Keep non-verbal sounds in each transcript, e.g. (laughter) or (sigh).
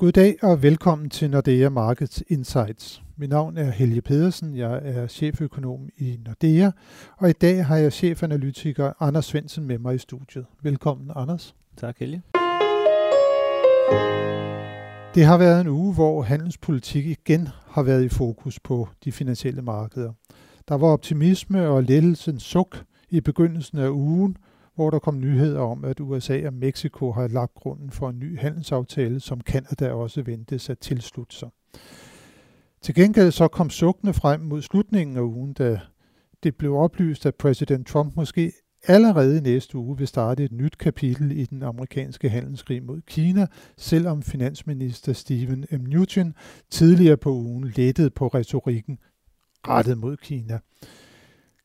Goddag og velkommen til Nordea Markets Insights. Mit navn er Helge Pedersen, jeg er cheføkonom i Nordea, og i dag har jeg chefanalytiker Anders Svendsen med mig i studiet. Velkommen, Anders. Tak, Helge. Det har været en uge, hvor handelspolitik igen har været i fokus på de finansielle markeder. Der var optimisme og lettelsens suk i begyndelsen af ugen, hvor der kom nyheder om, at USA og Mexico har lagt grunden for en ny handelsaftale, som Kanada også ventes at tilslutte sig. Til gengæld så kom sukkene frem mod slutningen af ugen, da det blev oplyst, at præsident Trump måske allerede næste uge vil starte et nyt kapitel i den amerikanske handelskrig mod Kina, selvom finansminister Steven M. Mnuchin tidligere på ugen lettede på retorikken rettet mod Kina.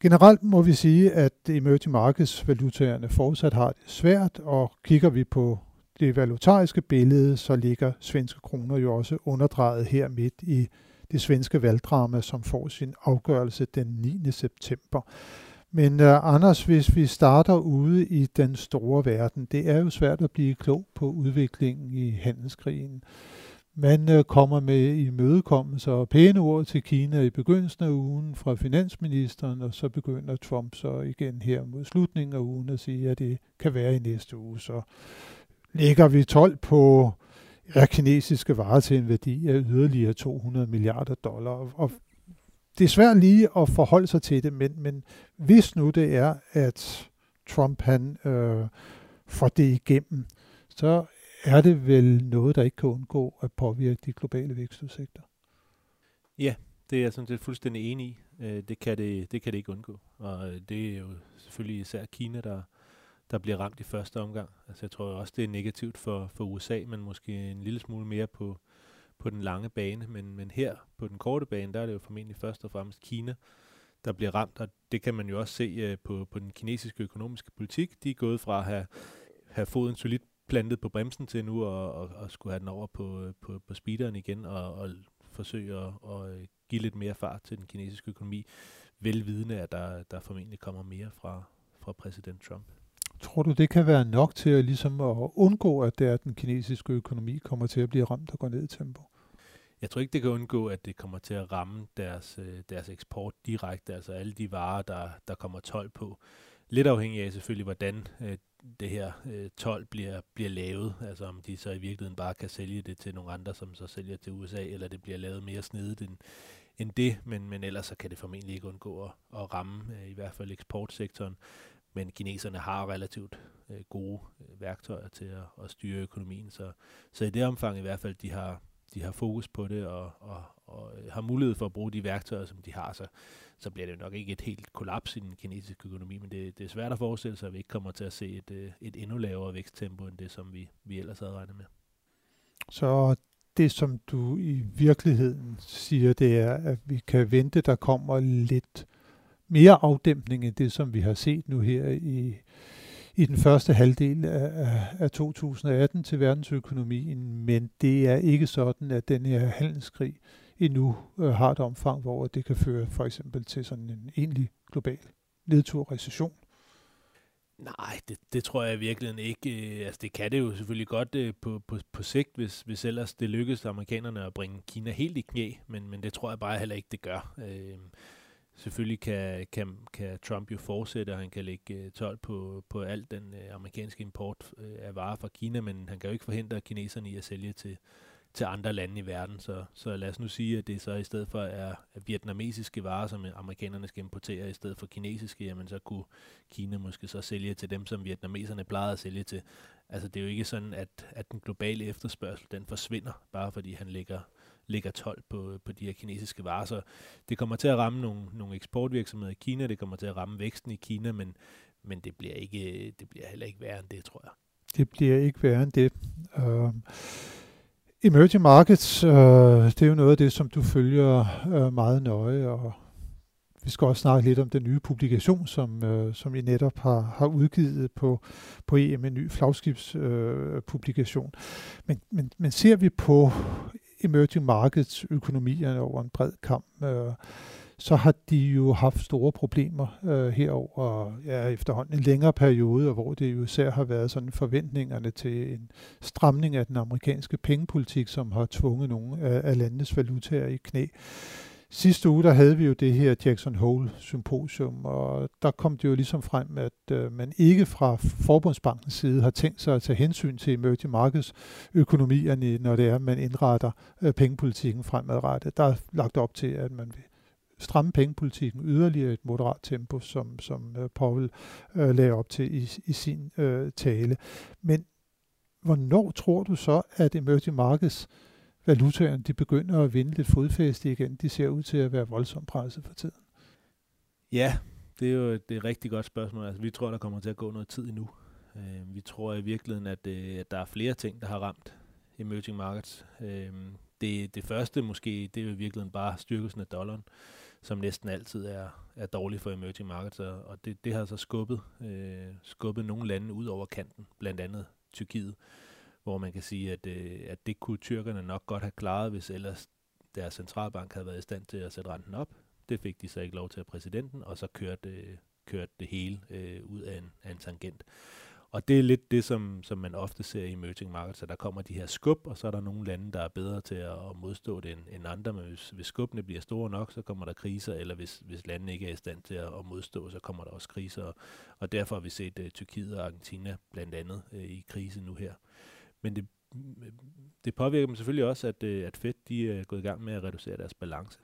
Generelt må vi sige, at emerging markets valutaerne fortsat har det svært, og kigger vi på det valutariske billede, så ligger svenske kroner jo også underdrejet her midt i det svenske valgdrama, som får sin afgørelse den 9. september. Men uh, Anders, hvis vi starter ude i den store verden, det er jo svært at blive klog på udviklingen i handelskrigen. Man øh, kommer med imødekommelser og pæne ord til Kina i begyndelsen af ugen fra finansministeren, og så begynder Trump så igen her mod slutningen af ugen at sige, at det kan være i næste uge. Så lægger vi 12 på er kinesiske varer til en værdi af yderligere 200 milliarder dollar. Og det er svært lige at forholde sig til det, men, men hvis nu det er, at Trump han øh, får det igennem, så er det vel noget, der ikke kan undgå at påvirke de globale vækstudsigter. Ja, det er jeg sådan set fuldstændig enig i. Øh, det kan det, det kan det ikke undgå. Og øh, det er jo selvfølgelig især Kina, der, der bliver ramt i første omgang. Altså jeg tror også, det er negativt for, for USA, men måske en lille smule mere på, på den lange bane. Men, men her på den korte bane, der er det jo formentlig først og fremmest Kina, der bliver ramt, og det kan man jo også se uh, på, på den kinesiske økonomiske politik. De er gået fra at have, have foden solidt plantet på bremsen til nu og, og, og skulle have den over på, på, på speederen igen og, og forsøge at og give lidt mere fart til den kinesiske økonomi, velvidende at der, der formentlig kommer mere fra, fra præsident Trump. Tror du, det kan være nok til at, ligesom at undgå, at det er, at den kinesiske økonomi kommer til at blive ramt og gå ned i tempo? Jeg tror ikke, det kan undgå, at det kommer til at ramme deres, øh, deres eksport direkte, altså alle de varer, der, der kommer 12 på. Lidt afhængig af selvfølgelig, hvordan øh, det her øh, 12 bliver, bliver lavet, altså om de så i virkeligheden bare kan sælge det til nogle andre, som så sælger til USA, eller det bliver lavet mere snedigt end, end det, men, men ellers så kan det formentlig ikke undgå at, at ramme øh, i hvert fald eksportsektoren. Men kineserne har relativt øh, gode øh, værktøjer til at, at styre økonomien, så, så i det omfang i hvert fald, de har, de har fokus på det og, og, og øh, har mulighed for at bruge de værktøjer, som de har, så, så bliver det nok ikke et helt kollaps i den kinesiske økonomi, men det, det er svært at forestille sig, at vi ikke kommer til at se et, øh, et endnu lavere væksttempo end det, som vi, vi ellers havde regnet med. Så det, som du i virkeligheden siger, det er, at vi kan vente, der kommer lidt mere afdæmpning end det, som vi har set nu her i, i den første halvdel af, af 2018 til verdensøkonomien, men det er ikke sådan, at den her handelskrig endnu øh, har et omfang, hvor det kan føre for eksempel til sådan en egentlig global nedtur recession. Nej, det, det tror jeg virkelig ikke. Øh, altså, det kan det jo selvfølgelig godt øh, på, på, på sigt, hvis, hvis ellers det lykkes amerikanerne at bringe Kina helt i knæ, men, men det tror jeg bare heller ikke, det gør. Øh, selvfølgelig kan, kan, kan Trump jo fortsætte, og han kan lægge øh, 12 på, på al den øh, amerikanske import af varer fra Kina, men han kan jo ikke forhindre kineserne i at sælge til, til andre lande i verden. Så, så lad os nu sige, at det så i stedet for er vietnamesiske varer, som amerikanerne skal importere, i stedet for kinesiske, jamen så kunne Kina måske så sælge til dem, som vietnameserne plejede at sælge til. Altså det er jo ikke sådan, at, at den globale efterspørgsel, den forsvinder, bare fordi han lægger, lægger 12 på, på de her kinesiske varer. Så det kommer til at ramme nogle, nogle eksportvirksomheder i Kina, det kommer til at ramme væksten i Kina, men, men det, bliver ikke, det bliver heller ikke værre end det, tror jeg. Det bliver ikke værre end det. Uh... Emerging markets, øh, det er jo noget af det, som du følger øh, meget nøje, og vi skal også snakke lidt om den nye publikation, som, øh, som I netop har, har udgivet på, på EM, en ny flagskibspublikation. Øh, men, men, men ser vi på emerging markets økonomierne over en bred kamp, øh, så har de jo haft store problemer øh, herover ja, efterhånden en længere periode, hvor det jo især har været sådan forventningerne til en stramning af den amerikanske pengepolitik, som har tvunget nogle af, af landets valutaer i knæ. Sidste uge, der havde vi jo det her Jackson Hole symposium, og der kom det jo ligesom frem, at øh, man ikke fra Forbundsbankens side har tænkt sig at tage hensyn til emerging markets økonomierne, når det er, at man indretter øh, pengepolitikken fremadrettet. Der er lagt op til, at man vil stramme pengepolitikken yderligere et moderat tempo, som, som øh, Powell Paul øh, lagde op til i, i sin øh, tale. Men hvornår tror du så, at emerging markets valutaerne de begynder at vinde lidt fodfæste igen? De ser ud til at være voldsomt presset for tiden. Ja, det er jo et, det er et rigtig godt spørgsmål. Altså, vi tror, der kommer til at gå noget tid endnu. Øh, vi tror i virkeligheden, at, øh, at der er flere ting, der har ramt emerging markets. Øh, det, det første måske, det er jo i virkeligheden bare styrkelsen af dollaren som næsten altid er, er dårlig for emerging markets, og det, det har så skubbet, øh, skubbet nogle lande ud over kanten, blandt andet Tyrkiet, hvor man kan sige, at, øh, at det kunne tyrkerne nok godt have klaret, hvis ellers deres centralbank havde været i stand til at sætte renten op. Det fik de så ikke lov til af præsidenten, og så kørte, øh, kørte det hele øh, ud af en, af en tangent. Og det er lidt det, som, som man ofte ser i emerging markets, at der kommer de her skub, og så er der nogle lande, der er bedre til at, at modstå det end, end andre. Men hvis, hvis skubbene bliver store nok, så kommer der kriser, eller hvis, hvis landene ikke er i stand til at, at modstå, så kommer der også kriser. Og, og derfor har vi set uh, Tyrkiet og Argentina blandt andet uh, i krise nu her. Men det, det påvirker dem selvfølgelig også, at, uh, at Fed de er gået i gang med at reducere deres balance.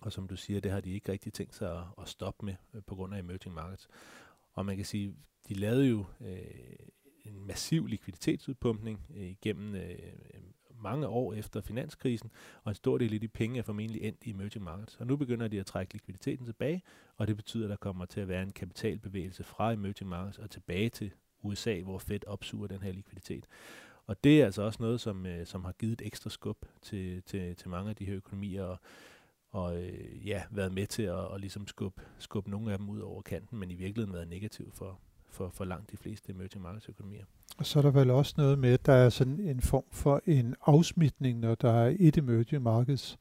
Og som du siger, det har de ikke rigtig tænkt sig at, at stoppe med uh, på grund af emerging markets. Og man kan sige, de lavede jo øh, en massiv likviditetsudpumpning øh, igennem øh, mange år efter finanskrisen, og en stor del af de penge er formentlig endt i emerging markets. Og nu begynder de at trække likviditeten tilbage, og det betyder, at der kommer til at være en kapitalbevægelse fra emerging markets og tilbage til USA, hvor Fed opsuger den her likviditet. Og det er altså også noget, som, øh, som har givet et ekstra skub til, til, til mange af de her økonomier, og og øh, ja, været med til at, at ligesom skubbe, skub nogle af dem ud over kanten, men i virkeligheden været negativ for, for, for langt de fleste emerging markets økonomier. Og så er der vel også noget med, at der er sådan en form for en afsmitning, når der er et emerging markets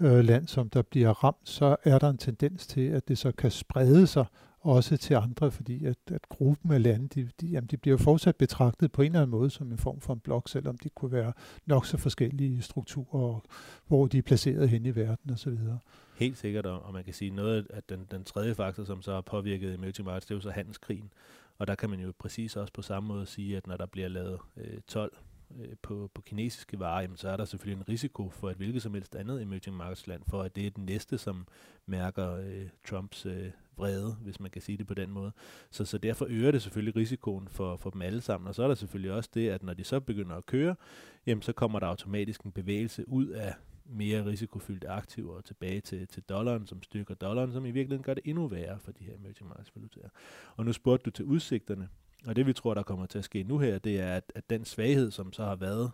øh, land, som der bliver ramt, så er der en tendens til, at det så kan sprede sig også til andre, fordi at, at gruppen af lande, de, de, jamen, de bliver jo fortsat betragtet på en eller anden måde som en form for en blok, selvom de kunne være nok så forskellige strukturer, hvor de er placeret hen i verden osv. Helt sikkert, og man kan sige noget af den, den tredje faktor, som så har påvirket emerging markets, det er jo så handelskrigen. Og der kan man jo præcis også på samme måde sige, at når der bliver lavet øh, 12 øh, på, på kinesiske varer, jamen, så er der selvfølgelig en risiko for et hvilket som helst andet emerging markets land, for at det er det næste, som mærker øh, Trumps øh, vrede, hvis man kan sige det på den måde. Så, så derfor øger det selvfølgelig risikoen for, for dem alle sammen. Og så er der selvfølgelig også det, at når de så begynder at køre, jamen så kommer der automatisk en bevægelse ud af mere risikofyldte aktiver tilbage til, til dollaren, som styrker dollaren, som i virkeligheden gør det endnu værre for de her emerging markets valutaer. Og nu spurgte du til udsigterne, og det vi tror, der kommer til at ske nu her, det er, at, at den svaghed, som så har været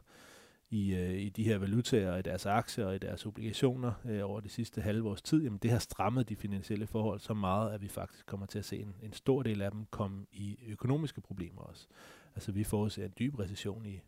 i, øh, i de her valutaer, i deres aktier og i deres obligationer øh, over det sidste halve års tid, jamen det har strammet de finansielle forhold så meget, at vi faktisk kommer til at se en, en stor del af dem komme i økonomiske problemer også. Altså vi forudser en dyb recession i,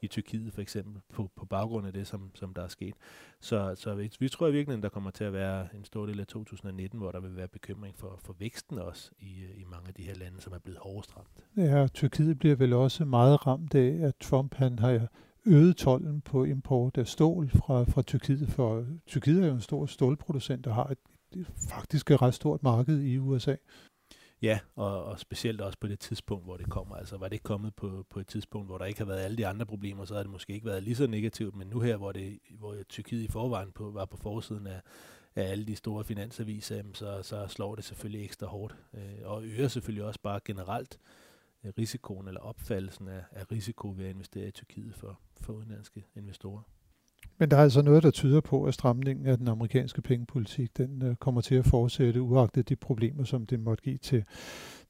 i Tyrkiet for eksempel, på, på baggrund af det, som, som der er sket. Så, så vi, vi tror i virkeligheden, der kommer til at være en stor del af 2019, hvor der vil være bekymring for, for væksten også i, øh, i mange af de her lande, som er blevet hårdest ramt. Ja, Tyrkiet bliver vel også meget ramt af, at Trump han har øget tolden på import af stål fra, fra Tyrkiet, for Tyrkiet er jo en stor stålproducent, der har et, et faktisk et ret stort marked i USA. Ja, og, og specielt også på det tidspunkt, hvor det kommer. Altså var det kommet på, på et tidspunkt, hvor der ikke har været alle de andre problemer, så havde det måske ikke været lige så negativt, men nu her, hvor, det, hvor Tyrkiet i forvejen på, var på forsiden af, af alle de store finansaviser, så, så slår det selvfølgelig ekstra hårdt, øh, og øger selvfølgelig også bare generelt øh, risikoen eller opfattelsen af, af risiko ved at investere i Tyrkiet for, for udenlandske investorer. Men der er altså noget, der tyder på, at stramningen af den amerikanske pengepolitik, den øh, kommer til at fortsætte, uagtet de problemer, som det måtte give til,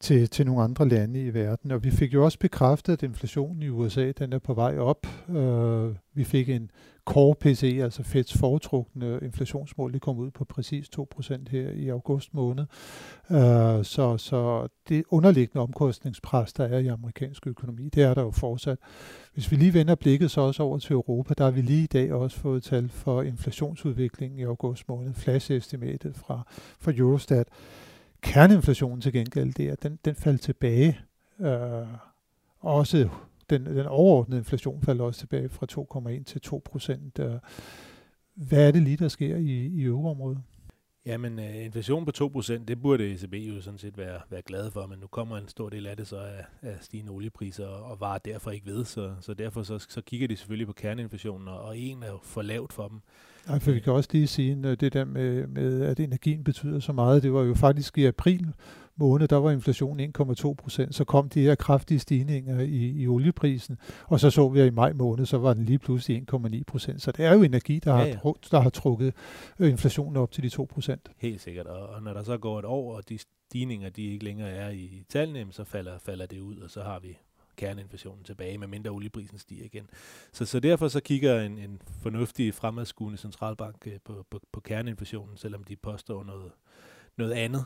til, til nogle andre lande i verden. Og vi fik jo også bekræftet, at inflationen i USA, den er på vej op. Øh, Vi fik en core PCE, altså Feds foretrukne inflationsmål, det kom ud på præcis 2% her i august måned. Øh, så, så det underliggende omkostningspres, der er i amerikansk økonomi, det er der jo fortsat. Hvis vi lige vender blikket så også over til Europa, der har vi lige i dag også fået tal for inflationsudviklingen i august måned, flash-estimatet fra, fra Eurostat. Kerneinflationen til gengæld, det er, den, den faldt tilbage. Øh, også den, den overordnede inflation faldt også tilbage fra 2,1 til 2 procent. Øh, hvad er det lige, der sker i, i euroområdet? Jamen, uh, inflation på 2%, det burde ECB jo sådan set være, være glad for, men nu kommer en stor del af det så af, af stigende oliepriser og, og varer derfor ikke ved, så, så derfor så, så kigger de selvfølgelig på kerneinflationen, og, og en er jo for lavt for dem. Nej, for vi kan også lige sige, at det der med, med, at energien betyder så meget, det var jo faktisk i april måned, der var inflationen 1,2 procent. Så kom de her kraftige stigninger i, i olieprisen, og så så vi, at i maj måned, så var den lige pludselig 1,9 procent. Så det er jo energi, der, ja, ja. Har, der har trukket øh, inflationen op til de 2 procent. Helt sikkert, og, og når der så går et år, og de stigninger, de ikke længere er i, i tallene, så falder, falder det ud, og så har vi kerneinflationen tilbage, medmindre olieprisen stiger igen. Så, så derfor så kigger en, en fornuftig fremadskuende centralbank øh, på, på, på kerneinflationen, selvom de påstår noget, noget andet.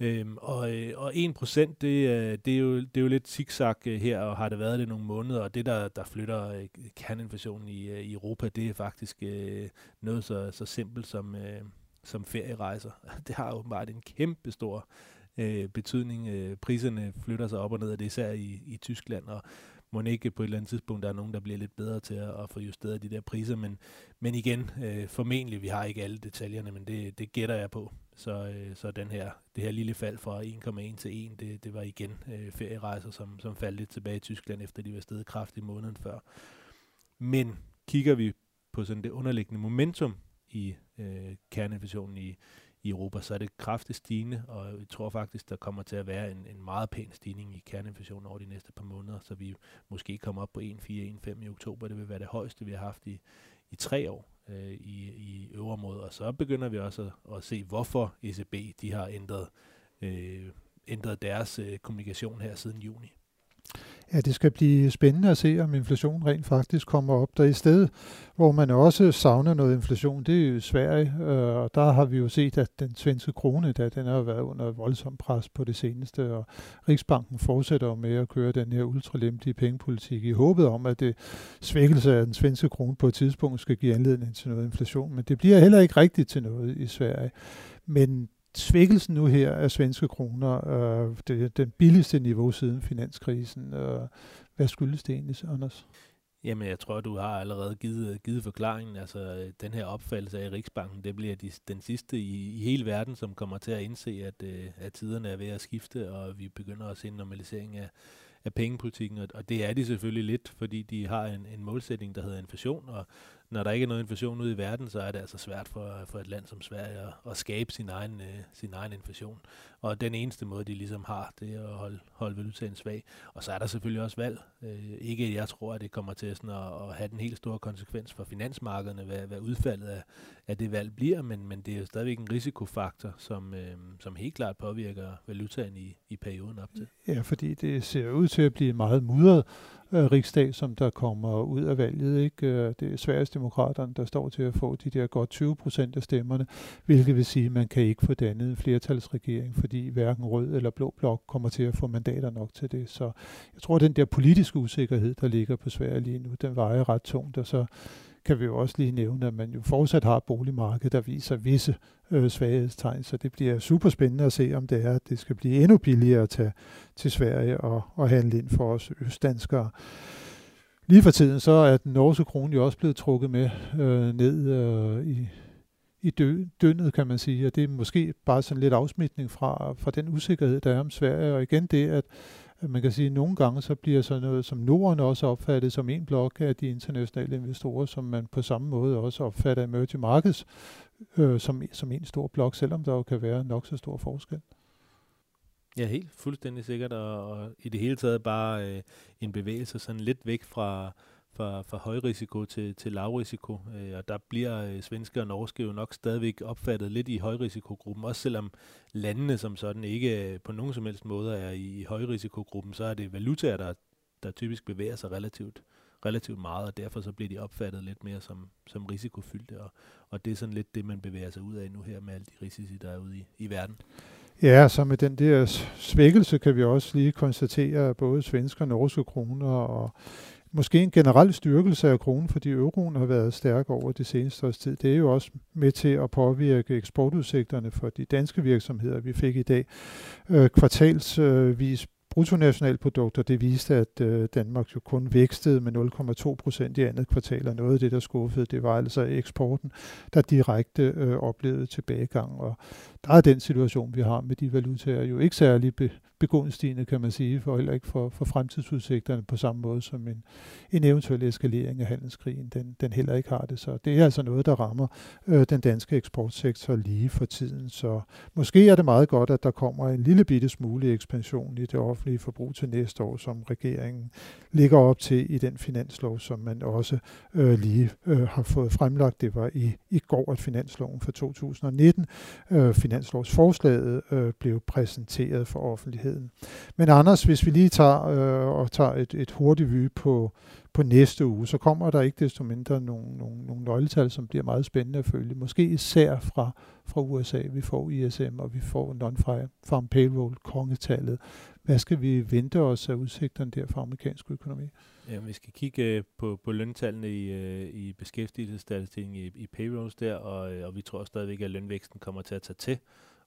Øhm, og, øh, og 1% det, øh, det, er jo, det er jo lidt zigzag øh, her, og har det været det nogle måneder, og det der, der flytter kerneinflationen i, i Europa, det er faktisk øh, noget så, så simpelt som, øh, som ferierejser. (laughs) Det har åbenbart en kæmpe stor øh, betydning. Øh, priserne flytter sig op og ned, og det er især i, i Tyskland, og må ikke på et eller andet tidspunkt, der er nogen, der bliver lidt bedre til at, at få justeret de der priser, men, men igen, øh, formentlig, vi har ikke alle detaljerne, men det, det gætter jeg på. Så, øh, så den her, det her lille fald fra 1,1 til 1, det, det var igen øh, ferierejser, som, som faldt lidt tilbage i Tyskland, efter de var stedet kraftigt måneden før. Men kigger vi på sådan det underliggende momentum i øh, kerneinflationen i, i Europa, så er det kraftigt stigende, og jeg tror faktisk, der kommer til at være en, en meget pæn stigning i kerneinflationen over de næste par måneder, så vi måske kommer op på 1,4-1,5 i oktober. Det vil være det højeste, vi har haft i, i tre år øh, i, i øvrigt, og så begynder vi også at, at se, hvorfor ECB de har ændret, øh, ændret deres øh, kommunikation her siden juni. Ja, det skal blive spændende at se, om inflationen rent faktisk kommer op. Der i stedet, hvor man også savner noget inflation, det er jo Sverige, øh, og der har vi jo set, at den svenske krone, der, den har været under voldsom pres på det seneste, og Riksbanken fortsætter med at køre den her ultralemtige pengepolitik i håbet om, at det svækkelse af den svenske krone på et tidspunkt skal give anledning til noget inflation, men det bliver heller ikke rigtigt til noget i Sverige. Men svækkelsen nu her af svenske kroner, øh, det er den billigste niveau siden finanskrisen. Øh, hvad skyldes det egentlig, Anders? Jamen, jeg tror, du har allerede givet, givet forklaringen. Altså, den her opfattelse af Riksbanken, det bliver de, den sidste i, i hele verden, som kommer til at indse, at, øh, at tiderne er ved at skifte, og vi begynder at se en normalisering af, af pengepolitikken, og, og det er de selvfølgelig lidt, fordi de har en, en målsætning, der hedder inflation, og når der ikke er noget inflation ude i verden, så er det altså svært for, for et land som Sverige at, at skabe sin egen, øh, sin egen inflation. Og den eneste måde, de ligesom har, det er at holde, holde valutaen svag. Og så er der selvfølgelig også valg. Øh, ikke, jeg tror, at det kommer til sådan at, at have den helt store konsekvens for finansmarkederne, hvad, hvad udfaldet af, af det valg bliver, men, men det er jo stadigvæk en risikofaktor, som, øh, som helt klart påvirker valutaen i, i perioden op til. Ja, fordi det ser ud til at blive meget mudret øh, rigsdag, som der kommer ud af valget. Ikke? Øh, det er Sverigesdemokraterne, der står til at få de der godt 20 procent af stemmerne, hvilket vil sige, at man kan ikke få dannet en flertalsregering, fordi hverken rød eller blå blok kommer til at få mandater nok til det. Så jeg tror, at den der politiske usikkerhed, der ligger på Sverige lige nu, den vejer ret tungt, og så kan vi jo også lige nævne, at man jo fortsat har et boligmarked, der viser visse øh, svaghedstegn, så det bliver super spændende at se, om det er, at det skal blive endnu billigere at tage til Sverige og, og handle ind for os østdanskere. Lige for tiden så er den norske krone jo også blevet trukket med øh, ned øh, i, i dø, dønnet, kan man sige, og det er måske bare sådan lidt afsmitning fra, fra den usikkerhed, der er om Sverige, og igen det, at man kan sige, at nogle gange så bliver sådan noget som Norden også opfattet som en blok af de internationale investorer, som man på samme måde også opfatter emerging markets øh, som, som en stor blok, selvom der jo kan være nok så stor forskel. Ja, helt fuldstændig sikkert, og, og i det hele taget bare øh, en bevægelse sådan lidt væk fra, fra, fra højrisiko til, til lavrisiko, øh, og der bliver øh, svenske og norske jo nok stadigvæk opfattet lidt i højrisikogruppen, også selvom landene som sådan ikke øh, på nogen som helst måde er i, i højrisikogruppen, så er det valutaer, der, der typisk bevæger sig relativt relativt meget, og derfor så bliver de opfattet lidt mere som, som risikofyldte, og, og det er sådan lidt det, man bevæger sig ud af nu her med alle de risici, der er ude i, i verden. Ja, så med den der svækkelse kan vi også lige konstatere, at både svenske og norske kroner og måske en generel styrkelse af kronen, fordi euroen har været stærk over det seneste års tid. Det er jo også med til at påvirke eksportudsigterne for de danske virksomheder. Vi fik i dag øh, kvartalsvis bruttonationalprodukter, det viste, at øh, Danmark jo kun vækstede med 0,2 procent i andet kvartal, og noget af det, der skuffede, det var altså eksporten, der direkte øh, oplevede tilbagegang. Og der er den situation, vi har med de valutaer, jo ikke særlig be, begunstigende, kan man sige, for heller ikke for, for fremtidsudsigterne på samme måde som en, en eventuel eskalering af handelskrigen, den, den heller ikke har det. Så det er altså noget, der rammer øh, den danske eksportsektor lige for tiden. Så måske er det meget godt, at der kommer en lille bitte smule ekspansion i det offentlige forbrug til næste år, som regeringen ligger op til i den finanslov, som man også øh, lige øh, har fået fremlagt. Det var i, i går, at finansloven for 2019, øh, finanslovsforslaget, øh, blev præsenteret for offentligheden. Men Anders, hvis vi lige tager øh, og tager et, et hurtigt vy på, på næste uge, så kommer der ikke desto mindre nogle, nogle, nogle nøgletal, som bliver meget spændende at følge. Måske især fra, fra USA. Vi får ISM, og vi får non-farm payroll, kongetallet. Hvad skal vi vente os af udsigterne der for amerikansk økonomi? Ja, vi skal kigge øh, på, på løntallene i, øh, i beskæftigelsesstatistikken i, i payrolls der, og, øh, og vi tror stadigvæk, at lønvæksten kommer til at tage til.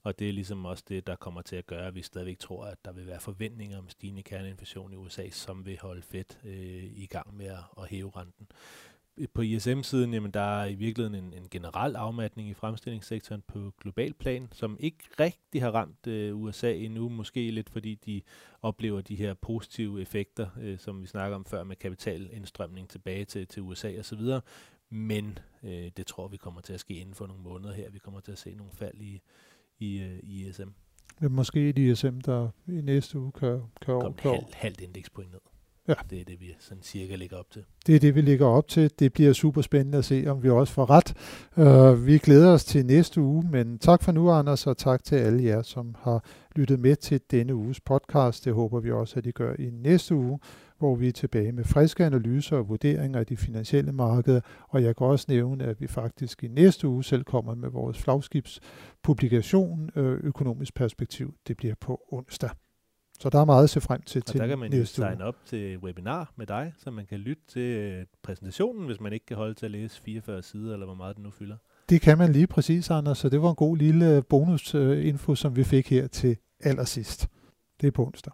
Og det er ligesom også det, der kommer til at gøre, at vi stadigvæk tror, at der vil være forventninger om stigende kerneinflation i USA, som vil holde fedt øh, i gang med at, at hæve renten på ISM-siden, jamen der er i virkeligheden en, en generel afmatning i fremstillingssektoren på global plan, som ikke rigtig har ramt øh, USA endnu, måske lidt fordi de oplever de her positive effekter, øh, som vi snakker om før med kapitalindstrømning tilbage til, til USA osv., men øh, det tror vi kommer til at ske inden for nogle måneder her. Vi kommer til at se nogle fald i, i, øh, i. Det er måske et ISM, der i næste uge kan, kan over. Halv, halvt indekspoint ned. Ja. Det er det, vi sådan cirka ligger op til. Det er det, vi ligger op til. Det bliver super spændende at se, om vi også får ret. Uh, vi glæder os til næste uge, men tak for nu, Anders, og tak til alle jer, som har lyttet med til denne uges podcast. Det håber vi også, at I gør i næste uge, hvor vi er tilbage med friske analyser og vurderinger af de finansielle markeder. Og jeg kan også nævne, at vi faktisk i næste uge selv kommer med vores flagskibspublikation øh, Økonomisk Perspektiv. Det bliver på onsdag. Så der er meget at se frem til. Og til der kan man jo signe op til webinar med dig, så man kan lytte til øh, præsentationen, hvis man ikke kan holde til at læse 44 sider, eller hvor meget det nu fylder. Det kan man lige præcis, Anders, så det var en god lille bonusinfo, som vi fik her til allersidst. Det er på onsdag.